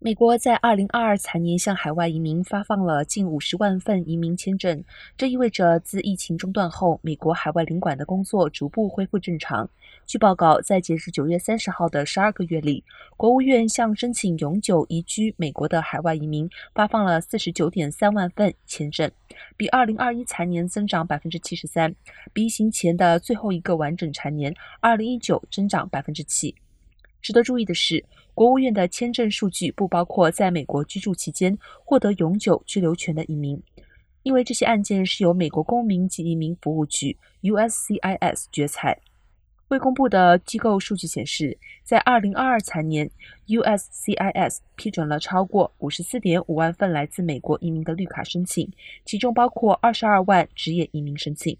美国在二零二二财年向海外移民发放了近五十万份移民签证，这意味着自疫情中断后，美国海外领馆的工作逐步恢复正常。据报告，在截至九月三十号的十二个月里，国务院向申请永久移居美国的海外移民发放了四十九点三万份签证，比二零二一财年增长百分之七十三，比疫情前的最后一个完整财年二零一九增长百分之七。值得注意的是，国务院的签证数据不包括在美国居住期间获得永久居留权的移民，因为这些案件是由美国公民及移民服务局 （USCIS） 决裁。未公布的机构数据显示，在2022财年，USCIS 批准了超过54.5万份来自美国移民的绿卡申请，其中包括22万职业移民申请。